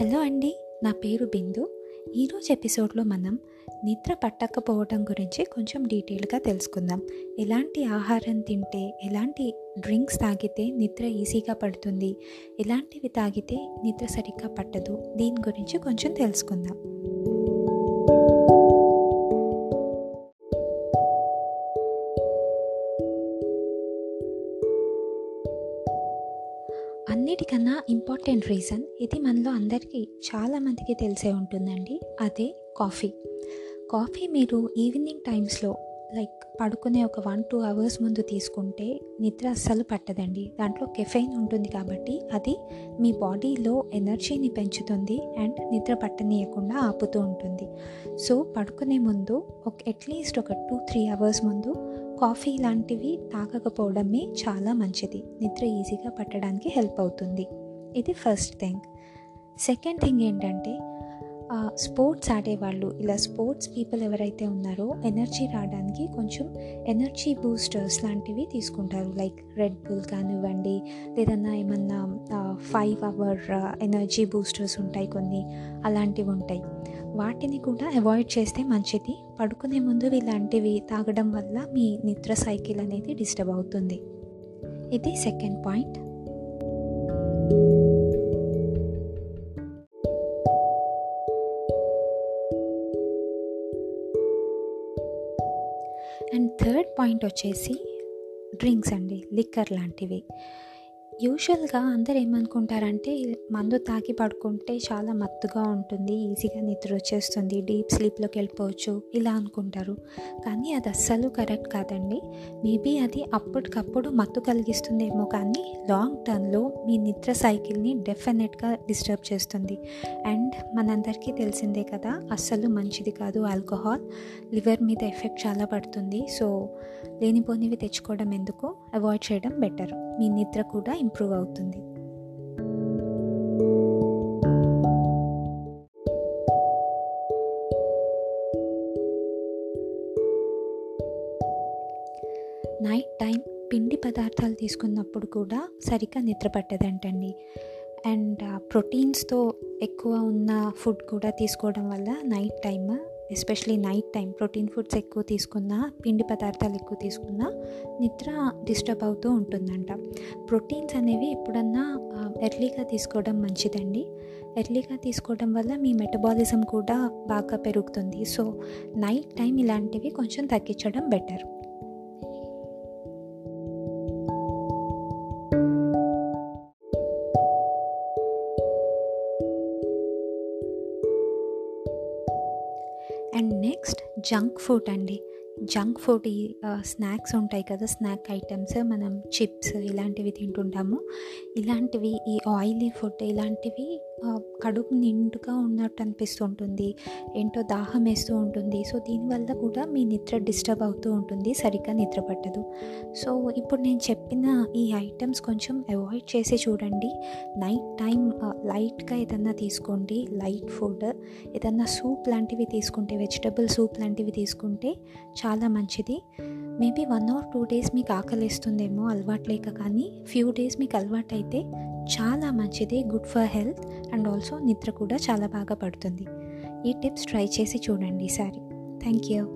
Hello అండి నా పేరు బిందు. ఈరోజు ఎపిసోడ్లో మనం నిద్ర పట్టకపోవడం గురించి కొంచెం డీటెయిల్గా తెలుసుకుందాం. ఎలాంటి ఆహారం తింటే ఎలాంటి డ్రింక్స్ తాగితే నిద్ర ఈజీగా పడుతుంది ఎలాంటివి తాగితే నిద్ర సరిగ్గా పట్టదు దీని గురించి కొంచెం తెలుసుకుందాం. అన్నిటికన్నా ఇంపార్టెంట్ రీజన్ ఇది మనలో అందరికీ చాలామందికి తెలిసే ఉంటుందండి. అదే కాఫీ కాఫీ మీరు ఈవినింగ్ టైమ్స్లో లైక్ పడుకునే ఒక వన్ టూ అవర్స్ ముందు తీసుకుంటే నిద్ర అస్సలు పట్టదండి. దాంట్లో కెఫైన్ ఉంటుంది కాబట్టి అది మీ బాడీలో ఎనర్జీని పెంచుతుంది అండ్ నిద్ర పట్టనీయకుండా ఆపుతూ ఉంటుంది. సో పడుకునే ముందు ఒక అట్లీస్ట్ ఒక టూ త్రీ అవర్స్ ముందు కాఫీ లాంటివి తాగకపోవడమే చాలా మంచిది. నిద్ర ఈజీగా పట్టడానికి హెల్ప్ అవుతుంది. ఇది ఫస్ట్ థింగ్. సెకండ్ థింగ్ ఏంటంటే స్పోర్ట్స్ ఆడేవాళ్ళు. ఇలా స్పోర్ట్స్ పీపుల్ ఎవరైతే ఉన్నారో ఎనర్జీ రావడానికి కొంచెం ఎనర్జీ బూస్టర్స్ లాంటివి తీసుకుంటారు. లైక్ రెడ్ బుల్ కానివ్వండి లేదన్నా ఏమన్నా ఫైవ్ అవర్ ఎనర్జీ బూస్టర్స్ ఉంటాయి కొన్ని అలాంటివి ఉంటాయి. వాటిని కూడా అవాయిడ్ చేస్తే మంచిది. పడుకునే ముందు ఇలాంటివి తాగడం వల్ల మీ నిద్ర సైకిల్ అనేది డిస్టర్బ్ అవుతుంది. ఇది second point. And third point వచ్చేసి డ్రింక్స్ అండి లిక్కర్ లాంటివి. యూజువల్గా అందరు ఏమనుకుంటారంటే మందు తాగి పడుకుంటే చాలా మత్తుగా ఉంటుంది ఈజీగా నిద్ర వచ్చేస్తుంది డీప్ స్లీప్లోకి వెళ్ళిపోవచ్చు ఇలా అనుకుంటారు. కానీ అది అస్సలు కరెక్ట్ కాదండి. మేబీ అది అప్పటికప్పుడు మత్తు కలిగిస్తుందేమో కానీ లాంగ్ టర్మ్లో మీ నిద్ర సైకిల్ని డెఫినెట్గా డిస్టర్బ్ చేస్తుంది. అండ్ మనందరికీ తెలిసిందే కదా అస్సలు మంచిది కాదు ఆల్కహాల్. లివర్ మీద ఎఫెక్ట్ చాలా పడుతుంది. సో లేనిపోనివి తెచ్చుకోవడం ఎందుకు? అవాయిడ్ చేయడం బెటర్. మీ నిద్ర కూడా ఇంప్రూవ్ అవుతుంది. నైట్ టైం పిండి పదార్థాలు తీసుకున్నప్పుడు కూడా సరిగ్గా నిద్ర పట్టదంటండి. అండ్ ప్రోటీన్స్తో ఎక్కువ ఉన్న ఫుడ్ కూడా తీసుకోవడం వల్ల night time especially night time protein foods ఎక్కువ తీసుకున్నా పిండి పదార్థాలు ఎక్కువ తీసుకున్నా నిద్ర డిస్టర్బ్ అవుతూ ఉంటుందంట. ప్రోటీన్స్ అనేవి ఎప్పుడన్నా ఎర్లీగా తీసుకోవడం మంచిదండి. ఎర్లీగా తీసుకోవడం వల్ల మీ మెటబాలిజం కూడా బాగా పెరుగుతుంది. సో నైట్ టైం ఇలాంటివి కొంచెం తగ్గించడం better. And next junk food అండి. జంక్ ఫుడ్ ఈ స్నాక్స్ ఉంటాయి కదా స్నాక్ ఐటమ్స్ మనం చిప్స్ ఇలాంటివి తింటుంటాము. ఇలాంటివి ఈ ఆయిలీ ఫుడ్ ఇలాంటివి కడుపు నిండుగా ఉన్నట్టు అనిపిస్తుంటుంది. ఏంటో దాహం వేస్తూ ఉంటుంది. సో దీనివల్ల కూడా మీ నిద్ర డిస్టర్బ్ అవుతూ ఉంటుంది. సరిగ్గా నిద్ర పట్టదు. సో ఇప్పుడు నేను చెప్పిన ఈ ఐటమ్స్ కొంచెం అవాయిడ్ చేసి చూడండి. నైట్ టైం లైట్గా ఏదన్నా తీసుకోండి. లైట్ ఫుడ్ ఏదన్నా సూప్ లాంటివి తీసుకుంటే వెజిటబుల్ సూప్ లాంటివి తీసుకుంటే చాలా మంచిది. Maybe one or two days మీకు ఆకలిస్తుందేమో అలవాటు లేక కానీ ఫ్యూ డేస్ మీకు అలవాటు అయితే చాలా మంచిది good for health and also నిద్ర కూడా చాలా బాగా పడుతుంది. ఈ టిప్స్ ట్రై చేసి చూడండి ఈసారి. Thank you.